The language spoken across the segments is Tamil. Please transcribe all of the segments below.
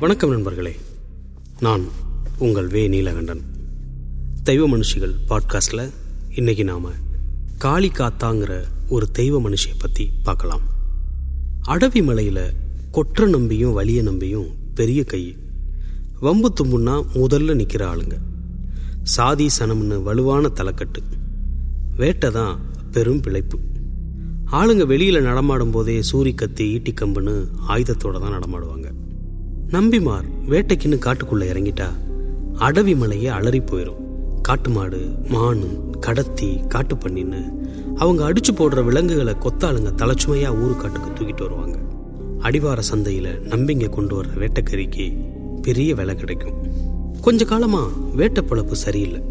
வணக்கம் நண்பர்களே. நான் உங்கள் வே நீலகண்டன். தெய்வ மனுஷிகள் பாட்காஸ்டில் இன்னைக்கு நாம காளி காத்தாங்கிற ஒரு தெய்வ மனுஷியை பற்றி பார்க்கலாம். அடவி மலையில் கொற்ற நம்பியும் வலிய நம்பியும் பெரிய கை. வம்பு தும்புன்னா முதல்ல நிற்கிற ஆளுங்க. சாதி சனம்னு வலுவான தலைக்கட்டு. வேட்டை தான் பெரும் பிழைப்பு. ஆளுங்க வெளியில் நடமாடும் போதே சூரி கத்தி ஈட்டி கம்புன்னு ஆயுதத்தோட தான் நடமாடுவாங்க. நம்பிமார் வேட்டைக்குன்னு காட்டுக்குள்ள இறங்கிட்டா. அடவி மலையே அலறி போயிடும் காட்டு மாடு மானு கடத்தி காட்டு பண்ணின்னு அவங்க அடிச்சு போடுற விலங்குகளை கொத்தாளுங்க தலைச்சுமையா ஊருக்காட்டுக்கு தூக்கிட்டு வருவாங்க. அடிவார சந்தையில நம்பிங்க கொண்டு வர்ற வேட்டைக்கறிக்கு பெரிய விலை கிடைக்கும். கொஞ்ச காலமா வேட்டை பழப்பு சரியில்லை.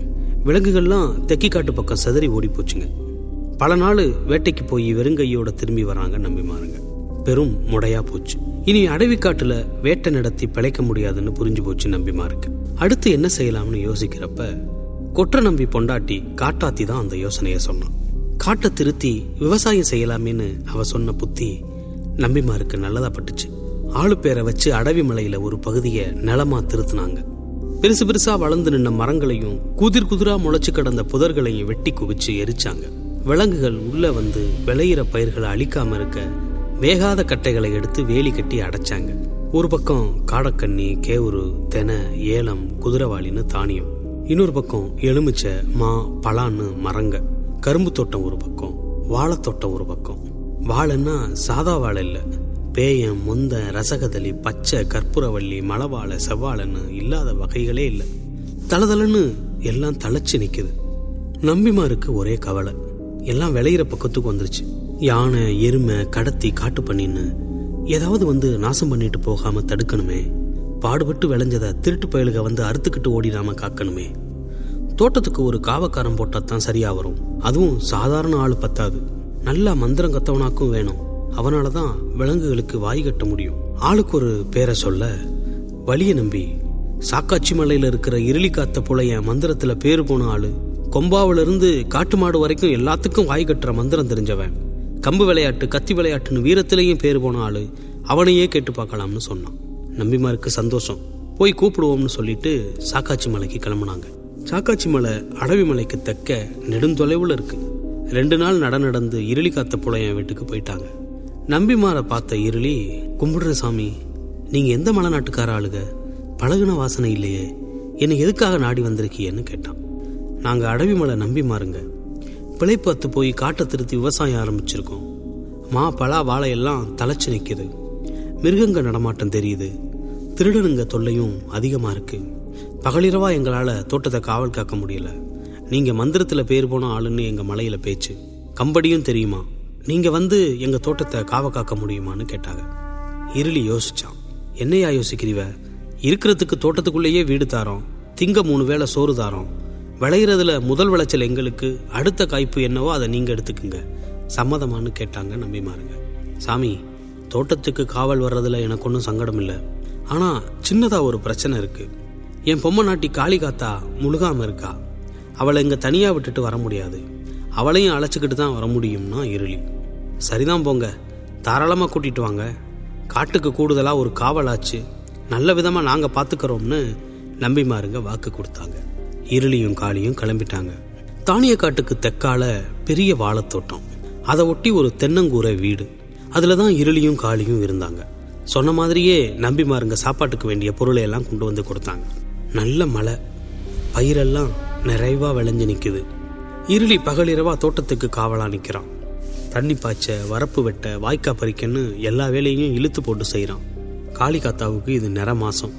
விலங்குகள்லாம் தெக்கி காட்டு பக்கம் சிதறி ஓடி போச்சுங்க. பல நாள் வேட்டைக்கு போய் வெறுங்கையோட திரும்பி வராங்க நம்பிமாருங்க பெரும் முடையா போச்சு. இனி அடவிக்காட்டுல வேட்டை நடத்தி பிழைக்க முடியாதுன்னு புரிஞ்சு போச்சு நம்பிமாருக்கு. அடுத்து என்ன செய்யலாம்னு யோசிக்கிறப்ப கொற்ற நம்பி பொண்டாட்டி காட்டாத்தி தான் அந்த யோசனையை சொன்னான். காட்டை திருத்தி விவசாயம் செய்யலாமேன்னு அவ சொன்ன புத்தி நம்பிமாருக்கு நல்லதா பட்டுச்சு. ஆளு பேரை வச்சு அடவி மலையில ஒரு பகுதியை நிலமா திருத்தினாங்க. பெருசு பெருசா வளர்ந்து நின்ன மரங்களையும் குதிர் குதிரா முளைச்சு கிடந்த புதர்களையும் வெட்டி குவிச்சு எரிச்சாங்க. விலங்குகள் உள்ள வந்து விளையிற பயிர்களை அழிக்காம இருக்க வேகாத கட்டைகளை எடுத்து வேலி கட்டி அடைச்சாங்க. ஒரு பக்கம் காடக்கண்ணி கேவுரு தெனை ஏலம் குதிரவாளின்னு தானியம். இன்னொரு பக்கம் எலுமிச்சை மா பலான்னு மரங்க. கரும்பு தோட்டம் ஒரு பக்கம் வாழைத்தோட்டம் ஒரு பக்கம். வாழைன்னா சாதா வாழை இல்லை. பேயம் முந்த ரசகதலி பச்சை கற்பூரவள்ளி மலவாழை செவ்வாழைன்னு இல்லாத வகைகளே இல்லை. தளதளன்னு எல்லாம் தழைச்சு நிற்குது நம்பிமாருக்கு ஒரே கவலை. எல்லாம் விளையிற பக்கத்துக்கு வந்துருச்சு. யானை எருமை கடத்தி காட்டு பண்ணின்னு ஏதாவது வந்து நாசம் பண்ணிட்டு போகாம தடுக்கணுமே. பாடுபட்டு விளைஞ்சதை திருட்டு பயலுக வந்து அறுத்துக்கிட்டு ஓடிடாம காக்கணுமே. தோட்டத்துக்கு ஒரு காவக்காரம் போட்டால் தான் சரியா வரும். அதுவும் சாதாரண ஆள் பத்தாது. நல்லா மந்திரம் கத்தவனாக்கும் வேணும். அவனால தான் விலங்குகளுக்கு வாய் கட்ட முடியும். ஆளுக்கு ஒரு பேரை சொல்ல வலிய நம்பி சாக்காட்சி மலையில இருக்கிற இருளி காத்த புலைய மந்திரத்துல பேரு போன ஆளு. கொம்பாவிலிருந்து காட்டு மாடு வரைக்கும் எல்லாத்துக்கும் வாய் கட்டுற மந்திரம் தெரிஞ்சவன். கம்பு விளையாட்டு கத்தி விளையாட்டுன்னு வீரத்திலையும் பேர் போன ஆளு அவனையே கேட்டு பார்க்கலாம்னு சொன்னான். நம்பிமாருக்கு சந்தோஷம். போய் கூப்பிடுவோம்னு சொல்லிட்டு சாக்காச்சி மலைக்கு கிளம்புனாங்க. சாக்காச்சி மலை அடவி மலைக்கு தக்க நெடுந்தொலைவுல இருக்கு. ரெண்டு நாள் நட நடந்து இருளி காத்த புலையன் வீட்டுக்கு போயிட்டாங்க. நம்பிமாரை பார்த்த இருளி கும்பிடுற சாமி நீங்க எந்த மலை நாட்டுக்கார ஆளுக? பழகுன வாசனை இல்லையே. என்னை எதுக்காக நாடி வந்திருக்கீன்னு கேட்டான். நாங்க அடவி மலை நம்பி மாறுங்க பிழைப்பத்து போய் காட்டை திருத்தி விவசாயம் ஆரம்பிச்சிருக்கோம். மா பலா வாழை எல்லாம் தலைச்சு நிற்கிது மிருகங்க நடமாட்டம் தெரியுது. திருடனுங்க தொல்லையும் அதிகமாக இருக்கு. பகலிரவா எங்களால் தோட்டத்தை காவல் காக்க முடியல. நீங்கள் மந்திரத்தில் பேர் போன ஆளுன்னு எங்கள் மலையில் பேச்சு. கம்படியும் தெரியுமா? நீங்கள் வந்து எங்கள் தோட்டத்தை காவ காக்க முடியுமான்னு கேட்டாங்க. இருளி யோசிச்சான். என்னையா யோசிக்கிறீவ? இருக்கிறதுக்கு தோட்டத்துக்குள்ளேயே வீடு தாரோம். திங்க மூணு வேளை சோறு தாரோம். விளையிறதுல முதல் விளைச்சல் எங்களுக்கு அடுத்த காய்ப்பு என்னவோ அதை நீங்கள் எடுத்துக்குங்க. சம்மதமான்னு கேட்டாங்க நம்பிமாருங்க சாமி தோட்டத்துக்கு காவல் வர்றதுல எனக்கு ஒன்றும் சங்கடம் இல்லை. ஆனால் சின்னதாக ஒரு பிரச்சனை இருக்குது என் பொம்மை நாட்டி காளி காத்தா முழுகாமல் இருக்கா? அவளை இங்கே தனியாக விட்டுட்டு வர முடியாது. அவளையும் அழைச்சிக்கிட்டு தான் வர முடியும்னா இருளி. சரிதான் போங்க. தாராளமாக கூட்டிட்டு வாங்க. காட்டுக்கு கூடுதலாக ஒரு காவலாச்சு. நல்ல விதமாக நாங்கள் பாத்துக்கிறோம்னு நம்பிமாருங்க வாக்கு கொடுத்தாங்க. இருளியும் காளியும் கிளம்பிட்டாங்க. தானிய காட்டுக்கு தெக்கால பெரிய வாழைத்தோட்டம். அதை ஒட்டி ஒரு தென்னங்கூரை வீடு. அதுல தான் இருளியும் காளியும் இருந்தாங்க. சொன்ன மாதிரியே நம்பிமாருங்க சாப்பாட்டுக்கு வேண்டிய பொருளை எல்லாம் கொண்டு வந்து கொடுத்தாங்க. நல்ல மழை. பயிரெல்லாம் நிறைவா விளைஞ்சு நிக்குது. இருளி பகலிரவா தோட்டத்துக்கு காவலா நிக்கிறான். தண்ணி பாய்ச்ச வரப்பு வெட்ட வாய்க்கா பறிக்கன்னு எல்லா வேலையும் இழுத்து போட்டு செய்கிறான் காளி காத்தாவுக்கு இது நிற மாசம்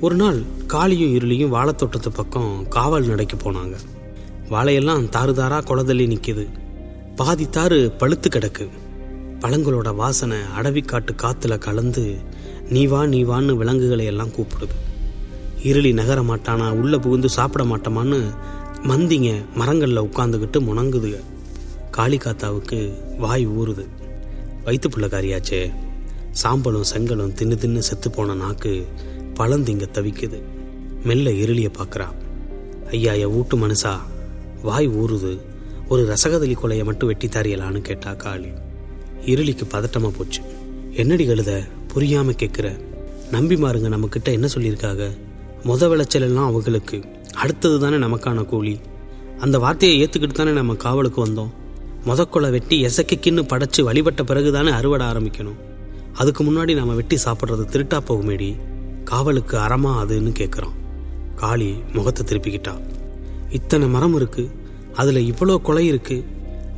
ஒரு நாள் காளியும் இருளியும் வாழைத்தோட்டத்து பக்கம் காவல் நடைக்கு போனாங்க. வாழையெல்லாம் தாறு தாரா குளதள்ளி நிற்கிது பாதி தாறு பழுத்து கிடக்கு. பழங்களோட வாசனை அடவிக்காட்டு காத்துல கலந்து நீ வா நீ வான்னு விலங்குகளை எல்லாம் கூப்பிடுது. இருளி நகர மாட்டானா உள்ள புகுந்து சாப்பிட மாட்டோமான்னு மந்திங்க மரங்கள்ல உட்காந்துக்கிட்டு முணங்குதுக. காளி காத்தாவுக்கு வாய் ஊறுது. வயிற்று பிள்ளைக்காரியாச்சே சாம்பலும் செங்கலும் தின்னு தின்னு செத்து போன நாக்கு பழந்திங்க தவிக்குது. மெல்ல இருளிய பார்க்குறா ஐயா என் வீட்டு மனுஷா வாய் ஊறுது. ஒரு ரசகதலி கொலையை மட்டும் வெட்டி தாரியலான்னு கேட்டா காளி இருளிக்கு பதட்டமா போச்சு. என்னடி கழுத புரியாம கேட்குற நம்பிமாருங்க நம்மக்கிட்ட என்ன சொல்லியிருக்காங்க முத விளைச்சல் எல்லாம் அவங்களுக்கு. அடுத்தது தானே நமக்கான கூலி. அந்த வார்த்தையை ஏற்றுக்கிட்டு தானே நம்ம காவலுக்கு வந்தோம். முதக்கொலை வெட்டி எசக்கின்னு படைச்சு வழிபட்ட பிறகு தானே அறுவடை ஆரம்பிக்கணும். அதுக்கு முன்னாடி நம்ம வெட்டி சாப்பிட்றது திருட்டா போகுமேடி. காவலுக்கு அறமா அதுன்னு கேட்குறான் காளி முகத்தை திருப்பிக்கிட்டா. இத்தனை மரம் இருக்கு அதில் இவ்வளோ கொலை இருக்கு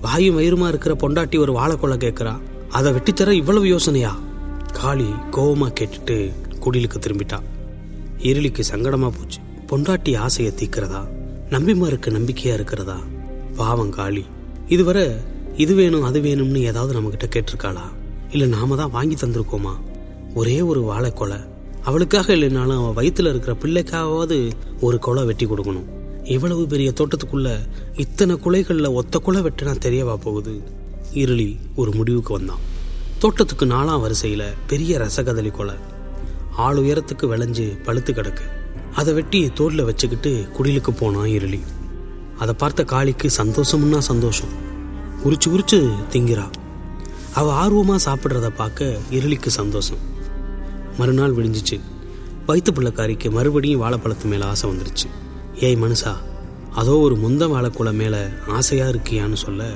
வாயு வயிறுமா இருக்கிற பொண்டாட்டி ஒரு வாழைக்கொலை கேட்குறா அதை வெட்டித்தர இவ்வளவு யோசனையா? காளி கோவமா கேட்டுட்டு குடிலுக்கு திரும்பிட்டா. இருளிக்கு சங்கடமா போச்சு. பொண்டாட்டி ஆசையை தீக்கிறதா நம்பிமாருக்கு நம்பிக்கையா இருக்கிறதா? பாவம் காளி. இதுவரை இது வேணும் அது வேணும்னு ஏதாவது நம்மக்கிட்ட கேட்டிருக்காளா? இல்ல நாம தான் வாங்கி தந்திருக்கோமா? ஒரே ஒரு வாழைக்கொலை அவளுக்காக இல்லைனாலும் அவன் வயிற்றுல இருக்கிற பிள்ளைக்காவது ஒரு கொலை வெட்டி கொடுக்கணும். இவ்வளவு பெரிய தோட்டத்துக்குள்ள இத்தனை குலைகளில் ஒத்த குலை வெட்டினா தெரியவா போகுது? இருளி ஒரு முடிவுக்கு வந்தான். தோட்டத்துக்கு நாலாம் வரிசையில் பெரிய ரசகதலி கொலை. ஆள் உயரத்துக்கு விளைஞ்சு பழுத்து கிடக்கு. அதை வெட்டி தோல்ல வச்சுக்கிட்டு குடிலுக்கு போனான் இருளி. அதை பார்த்த காளிக்கு சந்தோஷம்னா சந்தோஷம். உரிச்சு உரிச்சு திங்கிறா. அவள் ஆர்வமாக சாப்பிட்றத பார்க்க இருளிக்கு சந்தோஷம். மறுநாள் விடிஞ்சிச்சு. வயிற்று பிள்ளைக்காரிக்கு மறுபடியும் வாழைப்பழத்து மேலே ஆசை வந்துருச்சு. ஏய் மனுஷா அதோ ஒரு முந்த வாழைக்குலை மேலே ஆசையாக இருக்கியான்னு சொல்ல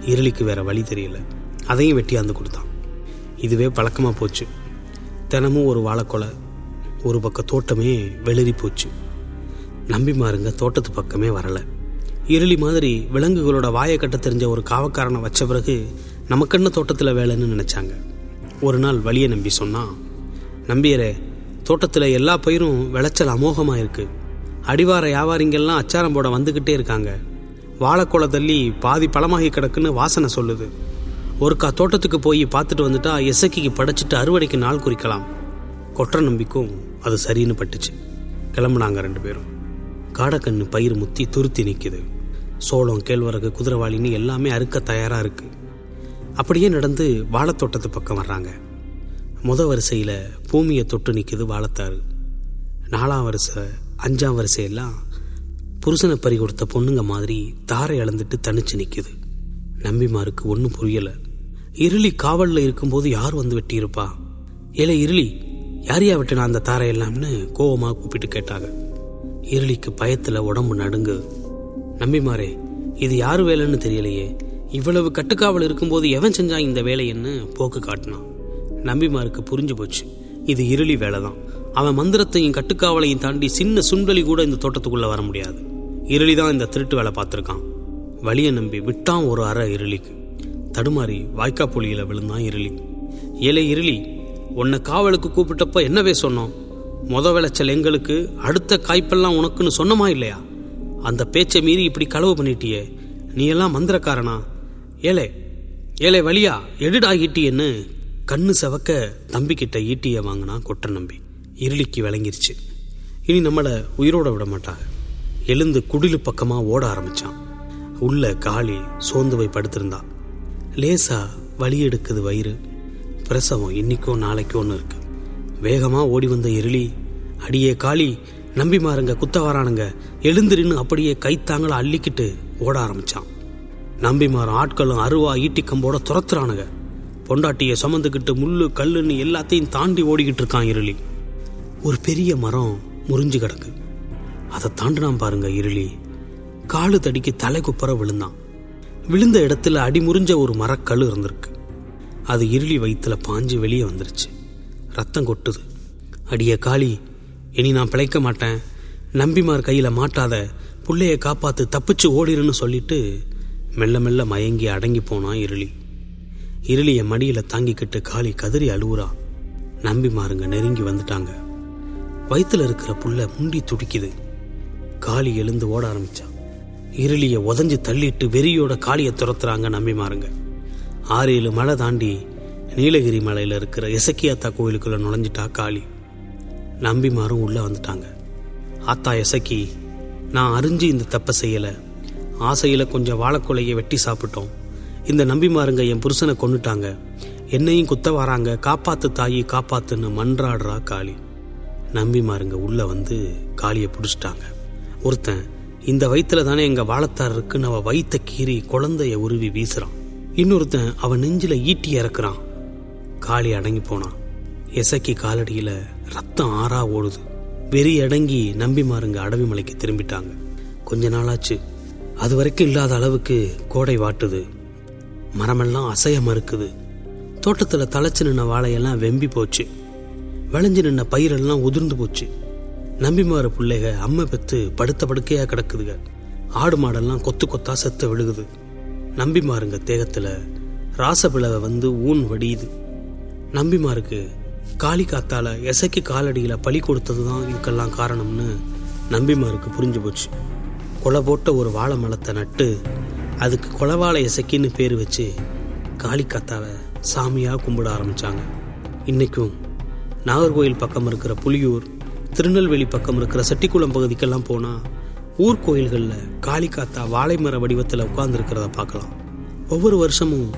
இருளிக்கு வேற வழி தெரியல. அதையும் வெட்டியாந்து கொடுத்தான். இதுவே பழக்கமாக போச்சு. தினமும் ஒரு வாழைக்கொலை ஒரு பக்கம் தோட்டமே வெளிரி போச்சு. நம்பிமாருங்க தோட்டத்து பக்கமே வரலை. இருளி மாதிரி விலங்குகளோட வாயை கட்ட தெரிஞ்ச ஒரு காவக்காரனை வச்ச பிறகு நமக்கென்ன தோட்டத்தில் வேலைன்னு நினச்சாங்க. ஒரு நாள் வழியை நம்பி சொன்னால் நம்பியரே தோட்டத்தில் எல்லா பயிரும் விளைச்சல் அமோகமாக இருக்கு அடிவார வியாபாரிங்கெல்லாம் அச்சாரம் போட வந்துக்கிட்டே இருக்காங்க. வாழைக்கொலை தள்ளி பாதி பழமாகி கிடக்குன்னு வாசனை சொல்லுது. ஒருக்கா தோட்டத்துக்கு போய் பார்த்துட்டு வந்துட்டா எசக்கிக்கு படைச்சிட்டு அறுவடைக்கு நாள் குறிக்கலாம். கொற்ற நம்பிக்கும் அது சரின்னு பட்டுச்சு. கிளம்புனாங்க ரெண்டு பேரும். காடக்கண்ணு பயிர் முத்தி துருத்தி நிற்குது சோளம் கேழ்வரகு குதிரவாளின்னு எல்லாமே அறுக்க தயாராக இருக்குது அப்படியே நடந்து வாழைத்தோட்டத்து பக்கம் வர்றாங்க. முத வரிசையில் பூமியை தொட்டு நிற்கிது வாழத்தாறு. நாலாம் வரிசை அஞ்சாம் வரிசையெல்லாம் புருஷனை பறி கொடுத்த பொண்ணுங்க மாதிரி தாரை அளந்துட்டு தனிச்சு நிற்கிது நம்பிமாருக்கு ஒன்றும் புரியலை. இருளி காவலில் இருக்கும்போது யார் வந்து வெட்டியிருப்பா? ஏலே இருளி யாரையா வெட்டினா அந்த தாரை எல்லாம்னு கோவமாக கூப்பிட்டு கேட்டாங்க. இருளிக்கு பயத்தில் உடம்பு நடுங்கு. நம்பிமாரே இது யார் வேலைன்னு தெரியலையே. இவ்வளவு கட்டுக்காவல் இருக்கும்போது எவன் செஞ்சான் இந்த வேலைன்னு போக்கு காட்டினான் நம்பிமாருக்கு புரிஞ்சு போச்சு. இது இருளி வேலை தான் அவன் மந்திரத்தையும் கட்டுக்காவலையும் தாண்டி சின்ன சுண்டலி கூட இந்த தோட்டத்துக்குள்ளே வர முடியாது. இருளி தான் இந்த திருட்டு வேலை பார்த்துருக்கான். வழியை நம்பி விட்டான் ஒரு அறை இருளிக்கு. தடுமாறி வாய்க்கா புலியில் விழுந்தான் இருளி. ஏலே இருளி உன்னை காவலுக்கு கூப்பிட்டப்ப என்னவே சொன்னோம்? மொத விளைச்சல் எங்களுக்கு அடுத்த காய்ப்பெல்லாம் உனக்குன்னு சொன்னமா இல்லையா? அந்த பேச்சை மீறி இப்படி களவு பண்ணிட்டியே. நீ எல்லாம் மந்திரக்காரனா? ஏலே ஏலே வழியா எடுடாகிட்டியன்னு கண்ணு செவக்க தம்பிக்கிட்ட ஈட்டியை வாங்கினா கொட்ட நம்பி. இருளிக்கு விளங்கிருச்சு. இனி நம்மளை உயிரோட விட மாட்டாங்க. எழுந்து குடிலு பக்கமாக ஓட ஆரம்பிச்சான். உள்ள காளி சோர்ந்து போய் படுத்திருந்தா. லேசாக வலி எடுக்குது வயிறு. பிரசவம் இன்னைக்கோ நாளைக்கோ ஒன்று இருக்கு. வேகமாக ஓடி வந்த இருளி அடியே காளி நம்பி மாறுங்க குத்த வரானுங்க எழுந்திரின்னு அப்படியே கைத்தாங்களை அள்ளிக்கிட்டு ஓட ஆரம்பிச்சான். நம்பிமாரும் ஆட்களும் அருவா ஈட்டிக்கம்போட துரத்துறானுங்க. பொண்டாட்டியை சுமந்துக்கிட்டு முள்ளு கல்லுன்னு எல்லாத்தையும் தாண்டி ஓடிக்கிட்டு இருக்கான் இருளி. ஒரு பெரிய மரம் முறிஞ்சு கிடக்கு. அதை தாண்டினான் பாருங்க இருளி. காலு தடிக்கு தலை குப்புற விழுந்தான். விழுந்த இடத்துல அடி முறிஞ்ச ஒரு மரக்கல் இருந்திருக்கு. அது இருளி வயிற்றுல பாஞ்சு வெளியே வந்துருச்சு. ரத்தம் கொட்டுது. அடிய காளி இனி நான் பிழைக்க மாட்டேன். நம்பிமார் கையில மாட்டாத புள்ளைய காப்பாத்து தப்பிச்சு ஓடிருன்னு சொல்லிட்டு மெல்ல மெல்ல மயங்கி அடங்கி போனான் இருளி. இருளிய மடியில தாங்கிக்கிட்டு காளி கதறி அழுவுறா. நம்பி மாறுங்க நெருங்கி வந்துட்டாங்க. வயிற்றுல இருக்கிற புள்ள முண்டி துடிக்குது. காளி எழுந்து ஓட ஆரம்பிச்சா. இருளிய உதஞ்சு தள்ளிட்டு வெறியோட காளியை துரத்துறாங்க நம்பி மாறுங்க. ஆறு ஏழு மலை தாண்டி நீலகிரி மலையில இருக்கிற எசக்கியாத்தா கோயிலுக்குள்ள நுழைஞ்சிட்டா காளி. நம்பிமாரும் உள்ள வந்துட்டாங்க. ஆத்தா எசக்கி நான் அறிஞ்சு இந்த தப்பை செய்யல. ஆசையில கொஞ்சம் வாழைக்கொலையை வெட்டி சாப்பிட்டோம். இந்த நம்பிமாருங்க என் புருஷனை கொண்டுட்டாங்க என்னையும் குத்த வராங்க காப்பாத்து தாயி காப்பாத்துன்னு மன்றாடுறா காளி. நம்பிமாருங்க உள்ள வந்து காளியை பிடிச்சிட்டாங்க. ஒருத்தன் இந்த வயிற்றுல தானே எங்க வாழத்தார் இருக்குன்னு அவ வயித்த கீறி குழந்தைய உருவி வீசுறான். இன்னொருத்தன் அவன் நெஞ்சில ஈட்டி இறக்குறான். காளி அடங்கி போனான். எசக்கி காலடியில் ரத்தம் ஆறா ஓடுது. வெறி அடங்கி நம்பிமாருங்க அடவி மலைக்கு திரும்பிட்டாங்க. கொஞ்ச நாளாச்சு. அது வரைக்கும் இல்லாத அளவுக்கு கோடை வாட்டுது. மரமெல்லாம் அசைய மறுக்குது தோட்டத்தில் தலைச்சு நின்ன வாழையெல்லாம் வெம்பி போச்சு. விளைஞ்சு நின்ன பயிரெல்லாம் உதிர்ந்து போச்சு. நம்பிமார பிள்ளைக அம்மை பெத்து படுத்த படுக்கையா கிடக்குதுங்க ஆடு மாடெல்லாம் கொத்து கொத்தா செத்து விழுகுது. நம்பிமாருங்க தேகத்துல ராசபிளவை வந்து ஊன் வடியுது. நம்பிமாருக்கு காளி காத்தால எசைக்கு காலடியில பலி கொடுத்தது தான் இதுக்கெல்லாம் காரணம்னு நம்பிமாருக்கு புரிஞ்சு போச்சு. கொலை போட்ட ஒரு வாழை மரத்தை நட்டு அதுக்கு கொலவாழை எசக்கின்னு பேர் வச்சு காளிக்காத்தாவை சாமியாக கும்பிட ஆரம்பிச்சாங்க. இன்றைக்கும் நாகர்கோயில் பக்கம் இருக்கிற புலியூர் திருநெல்வேலி பக்கம் இருக்கிற செட்டிக்குளம் பகுதிக்கெல்லாம் போனால் ஊர் கோயில்களில் காளிக்காத்தா வாழை மர வடிவத்தில் உட்கார்ந்துருக்கிறத பார்க்கலாம். ஒவ்வொரு வருஷமும்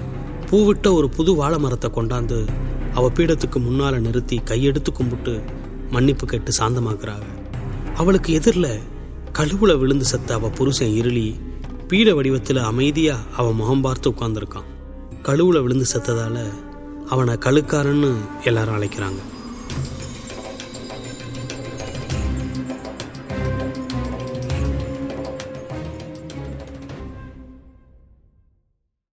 பூவிட்ட ஒரு புது வாழை மரத்தை கொண்டாந்து அவ பீடத்துக்கு முன்னால் நிறுத்தி கையெடுத்து கும்பிட்டு மன்னிப்பு கேட்டு சாந்தமாக்குறாங்க. அவளுக்கு எதிரில் கழுவுல விழுந்து செத்த அவள் புருஷன் இருளி பீட வடிவத்தில் அமைதியாக அவன் முகம் பார்த்து உட்காந்துருக்கான் கழுவுல விழுந்து செத்ததால அவனை கழுக்காரன்னு எல்லாரும் அழைக்கிறாங்க.